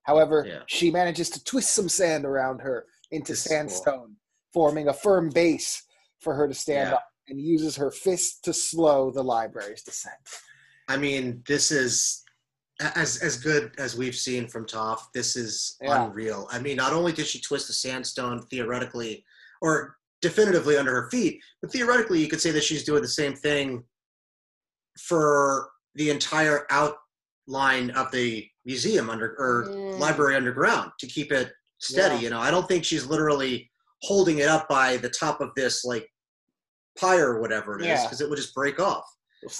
However, Yeah. she manages to twist some sand around her into This is cool. sandstone, forming a firm base for her to stand Yeah. on, and uses her fist to slow the library's descent. i mean this is as as good as we've seen from Toph, this is Yeah. unreal. I mean, not only did she twist the sandstone theoretically or definitively under her feet, but theoretically you could say that she's doing the same thing for the entire outline of the museum under or Mm. library underground to keep it steady. Yeah. You know, I don't think she's literally holding it up by the top of this like pyre or whatever it is, Yeah. because it would just break off.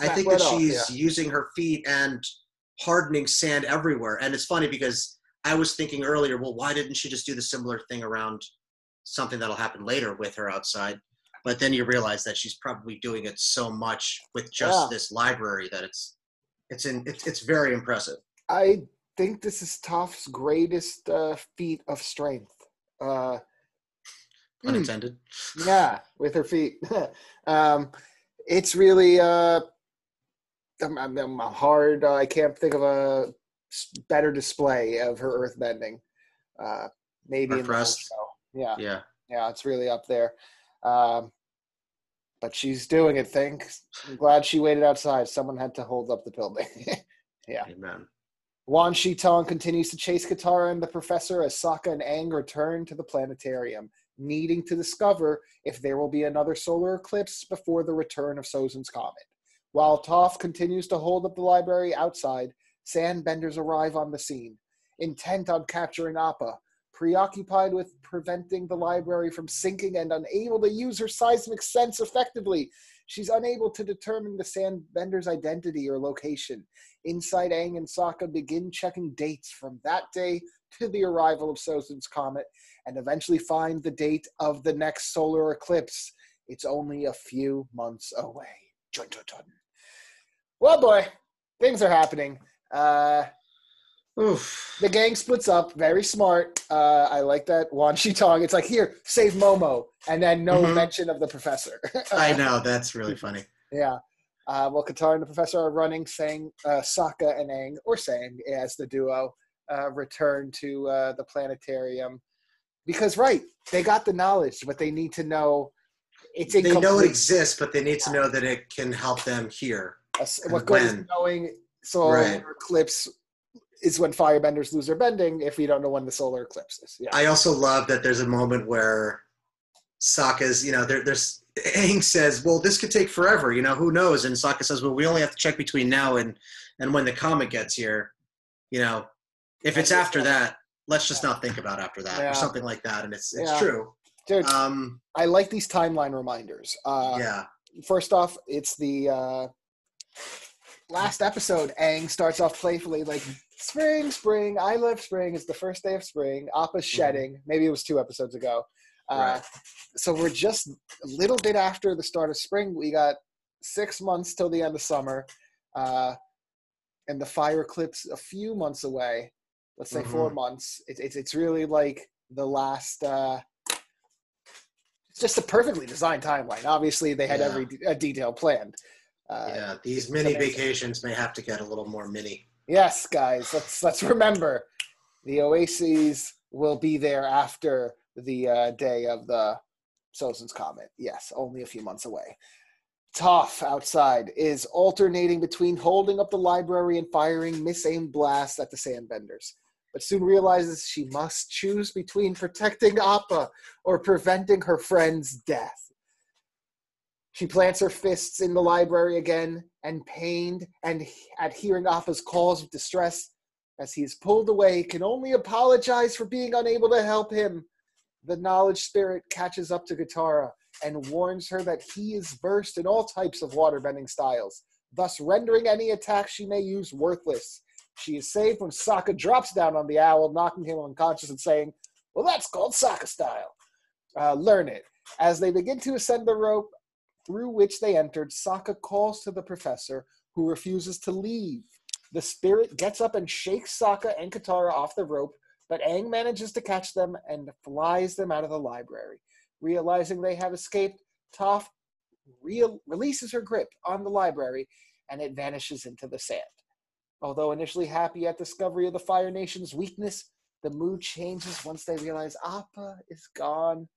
I think right that off, she's yeah. using her feet and hardening sand everywhere. And it's funny because I was thinking earlier, well, why didn't she just do the similar thing around something that'll happen later with her outside? But then you realize that she's probably doing it so much with just Yeah. this library that it's it's in it's, it's very impressive. I think this is Toph's greatest uh, feat of strength. Uh, Hmm. Unintended. yeah, with her feet. um, it's really uh, I'm, I'm, I'm hard. Uh, I can't think of a better display of her earthbending. Uh, maybe in the Impressed. show. Yeah, Yeah. yeah, it's really up there. Um, but she's doing it. Thanks. I'm glad she waited outside. Someone had to hold up the building. Yeah. Amen. Wan Shi Tong continues to chase Katara and the professor as Sokka and Aang return to the planetarium, needing to discover if there will be another solar eclipse before the return of Sozin's comet. While Toph continues to hold up the library outside, sandbenders arrive on the scene, intent on capturing Appa, preoccupied with preventing the library from sinking and unable to use her seismic sense effectively. She's unable to determine the sandbender's identity or location. Inside Aang and Sokka begin checking dates from that day to the arrival of Sozin's comet and eventually find the date of the next solar eclipse. It's only a few months away. Well, boy, things are happening. Uh, Oof. the gang splits up. Very smart. Uh, I like that. Wan Shi Tong. It's like here, save Momo, and then no Mhm. mention of the professor. I know that's really funny. Yeah. Uh, well, Katara and the professor are running, saying uh, Sokka and Aang, or Sang as the duo, uh, return to uh, the planetarium. Because, right, they got the knowledge, but they need to know it's They know it exists, but they need to know that it can help them here. What good is when. knowing solar Right. eclipse is when firebenders lose their bending if we don't know when the solar eclipse is. Yeah. I also love that there's a moment where Sokka's, you know, there, there's Aang says, "Well, this could take forever. You know, who knows?" And Sokka says, "Well, we only have to check between now and and when the comet gets here. You know, if it's after that, let's just not think about after that Yeah. or something like that." And it's it's Yeah. true. Dude, Um, I like these timeline reminders. Uh, yeah, First off, it's the uh, last episode. Aang starts off playfully like, "Spring, spring. I love spring. It's the first day of spring. Appa's shedding. Maybe it was two episodes ago. Uh, Right. So we're just a little bit after the start of spring. We got six months till the end of summer, uh, and the fire eclipse a few months away. Let's say four months. It's it's it's really like the last. Uh, it's just a perfectly designed timeline. Obviously, they had Yeah. every de- detail planned. Uh, yeah. These mini amazing. vacations may have to get a little more mini. Yes, guys, let's let's remember the Oases will be there after the uh, day of the Sozin's comet. Yes, only a few months away. Toph outside is alternating between holding up the library and firing misaimed blasts at the sandbenders, but soon realizes she must choose between protecting Appa or preventing her friend's death. She plants her fists in the library again, and pained and at hearing Appa's calls of distress, as he is pulled away, can only apologize for being unable to help him. The knowledge spirit catches up to Katara and warns her that he is versed in all types of waterbending styles, thus rendering any attack she may use worthless. She is saved when Sokka drops down on the owl, knocking him unconscious and saying, Well, that's called Sokka style. Uh, learn it. As they begin to ascend the rope through which they entered, Sokka calls to the professor, who refuses to leave. The spirit gets up and shakes Sokka and Katara off the rope, but Aang manages to catch them and flies them out of the library. Realizing they have escaped, Toph releases her grip on the library and it vanishes into the sand. Although initially happy at discovery of the Fire Nation's weakness, the mood changes once they realize Appa is gone.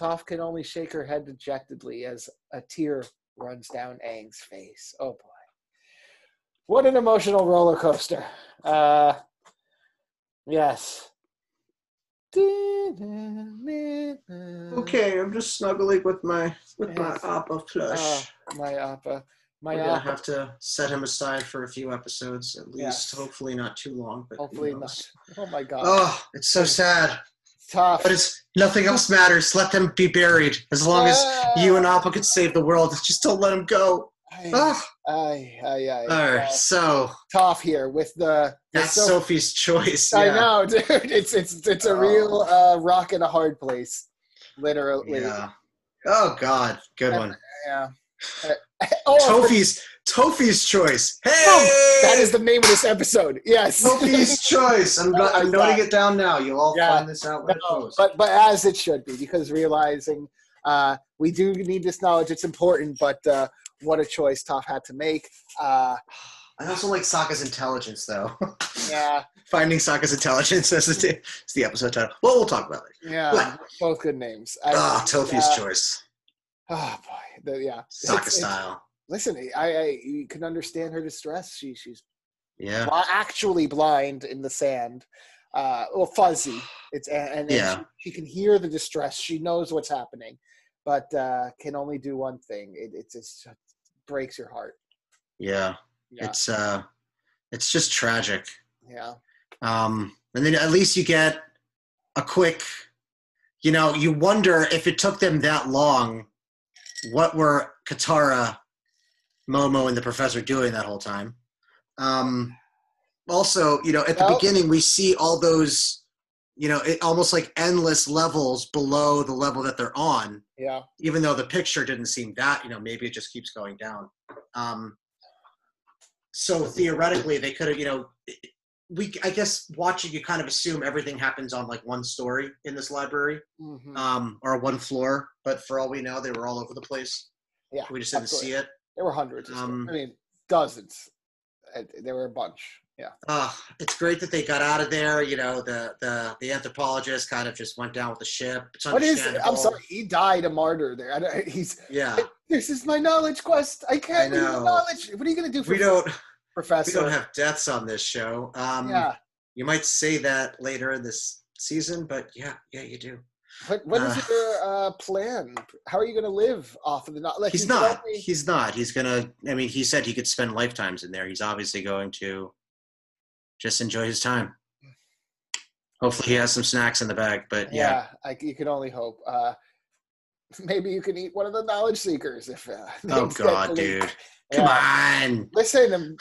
Toph can only shake her head dejectedly as a tear runs down Aang's face. Oh boy. What an emotional roller coaster. Uh, yes. Okay, I'm just snuggling with my with my Yes. Appa Uh, plush. my Appa. My We're gonna Appa. have to set him aside for a few episodes at least. Yes. Hopefully not too long, but Hopefully not. Oh my god. Oh, it's so sad. Tough. But it's nothing else matters. Let them be buried. As long as you and Appa could save the world, just don't let them go. Aye, Ah. aye, aye, aye. All right, Uh, so Toph here with the. that's so- Sophie's choice. I know, dude. It's it's it's a real uh, rock in a hard place, literally. Yeah. Oh God, good one. Yeah. Uh, oh, Tophie's Tophie's choice. Hey, that is the name of this episode. Yes. Tophie's choice. I'm, I'm noting it down now. You'll all Yeah. find this out when it goes. but but as it should be, because realizing uh, we do need this knowledge, it's important. But uh, what a choice Toph had to make. Uh, I also like Sokka's intelligence, though. yeah, Finding Sokka's intelligence as the, as the episode title. Well, we'll talk about it. yeah, both good names. Ah, Tophie's uh, choice. Oh boy, the, yeah. Sokka It's- it's- style. Listen, I, I you can understand her distress. She she's Yeah. bli- actually blind in the sand, uh, well fuzzy. It's and, and Yeah. she, she can hear the distress. She knows what's happening, but uh, can only do one thing. It it breaks your heart. Yeah. Yeah, It's uh, it's just tragic. yeah, Um, and then at least you get a quick, you know, you wonder if it took them that long, what were Katara, Momo, and the professor doing that whole time? Um, also, you know, at the Well- beginning, we see all those, you know, it, almost like endless levels below the level that they're on, yeah. even though the picture didn't seem that, you know, maybe it just keeps going down. Um, so theoretically, they could have, you know, we I guess watching you kind of assume everything happens on like one story in this library, mhm. um, or one floor. But for all we know, they were all over the place. yeah. We just didn't absolutely. see it. There were hundreds. Of Um. I mean, dozens. There were a bunch. Yeah. Uh, it's great that they got out of there. You know, the the the anthropologist kind of just went down with the ship. It's What is? I'm sorry. He died a martyr there. I don't, he's. Yeah, This is my knowledge quest. I can't I know. knowledge. What are you gonna do for we don't professor. we don't have deaths on this show. Um, yeah. You might say that later in this season, but yeah, yeah, you do. What what is Uh, your uh, plan? How are you going to live off of the knowledge? Like, He's not. only- He's not. He's gonna. I mean, he said he could spend lifetimes in there. He's obviously going to just enjoy his time. Hopefully, he has some snacks in the bag. But yeah, yeah, I, you can only hope. Uh, maybe you can eat one of the knowledge seekers if. Uh, oh God, dude, come Yeah. on. Listen, um,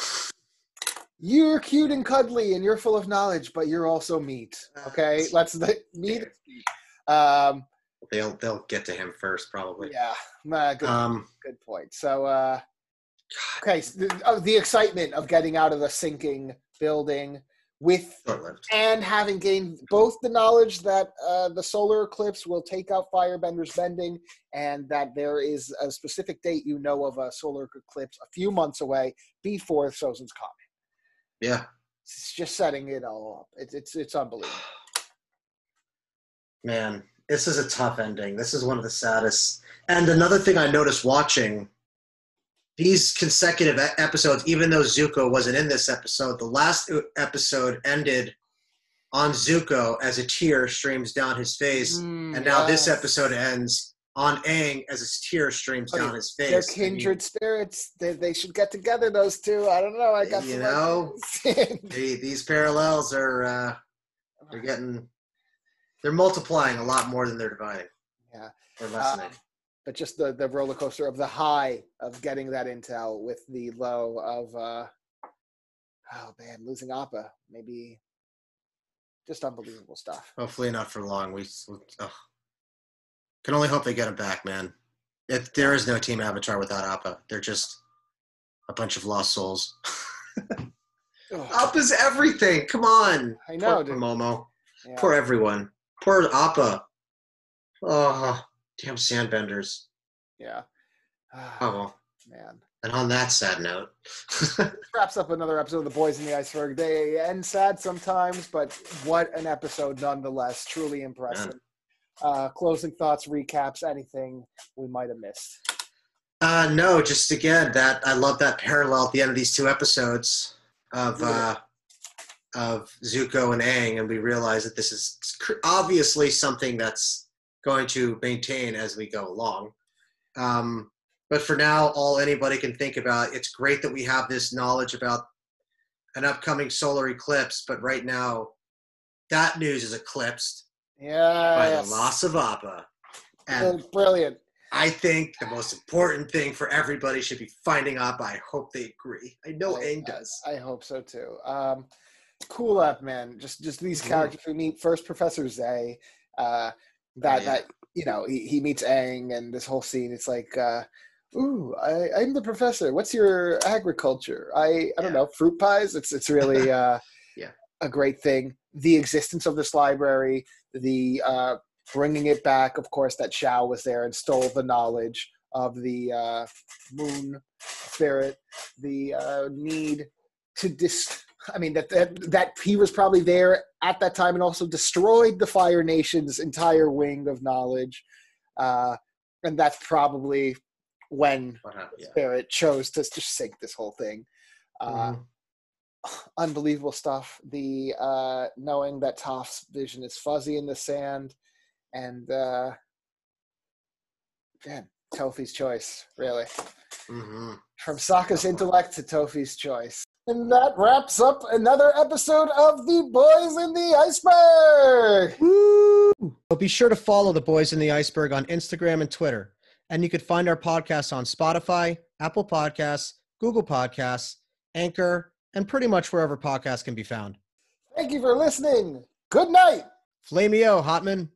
you're cute and cuddly, and you're full of knowledge, but you're also meat. Okay, let's the meat. Um, They'll they'll get to him first, probably. yeah, uh, good, Um, good point. So, uh, okay, so the, oh, the excitement of getting out of the sinking building with short-lived. and having gained both the knowledge that uh, the solar eclipse will take out firebender's bending and that there is a specific date you know of a solar eclipse a few months away before Sozin's comet. Yeah, It's just setting it all up. It's it's it's unbelievable. Man, this is a tough ending. This is one of the saddest. And another thing I noticed watching these consecutive episodes, even though Zuko wasn't in this episode, the last episode ended on Zuko as a tear streams down his face, and now this Mm, episode ends on Aang as a tear streams down his face. They're I mean, kindred spirits. They, they should get together. Those two. I don't know. I got You know? these parallels are uh, they're getting they're multiplying a lot more than they're dividing Yeah. or lessening. Um, but just the the roller coaster of the high of getting that intel with the low of uh oh man losing appa maybe just unbelievable stuff Hopefully not for long. We ugh. can only hope they get him back, man. It, there is no Team Avatar without Appa. They're just a bunch of lost souls. Appa's everything. Come on. i know Poor dude. Momo. Yeah. Poor everyone. Poor Appa. Oh, damn sandbenders. yeah. Oh Ah, well. man. And on that sad note, wraps up another episode of the boys in the iceberg. They end sad sometimes but what an episode nonetheless. Truly impressive. Uh closing thoughts recaps anything we might have missed? Uh, no, just again that I love that parallel at the end of these two episodes of uh, of Zuko and Aang, and we realize that this is obviously something that's going to maintain as we go along. Um, but for now, all anybody can think about it's great that we have this knowledge about an upcoming solar eclipse, but right now, that news is eclipsed yeah by the loss of Appa. And brilliant I think the most important thing for everybody should be finding Appa. I hope they agree. I know I- Aang does. I hope so too. Um, cool up, man. Just just these Mhm. characters we meet. First, Professor Zei. Uh, that yeah. that you know he, he meets Aang, and this whole scene. It's like, uh, ooh, I, I'm the professor. What's your agriculture? I I don't know, fruit pies. It's it's really uh, Yeah. a great thing. The existence of this library, the uh, bringing it back. Of course, that Zhao was there and stole the knowledge of the uh, moon spirit. The uh, need to dis. I mean that, that that he was probably there at that time and also destroyed the Fire Nation's entire wing of knowledge, uh, and that's probably when What happened? Yeah. Spirit chose to just sink this whole thing. Uh, Mhm. Unbelievable stuff. The uh, knowing that Toph's vision is fuzzy in the sand, and uh, man, Tophie's choice really Mhm. from Sokka's intellect to Tophie's choice. And that wraps up another episode of The Boys in the Iceberg. Woo! So be sure to follow the Boys in the Iceberg on Instagram and Twitter. And you could find our podcast on Spotify, Apple Podcasts, Google Podcasts, Anchor, and pretty much wherever podcasts can be found. Thank you for listening. Good night. Flameo, Hotman.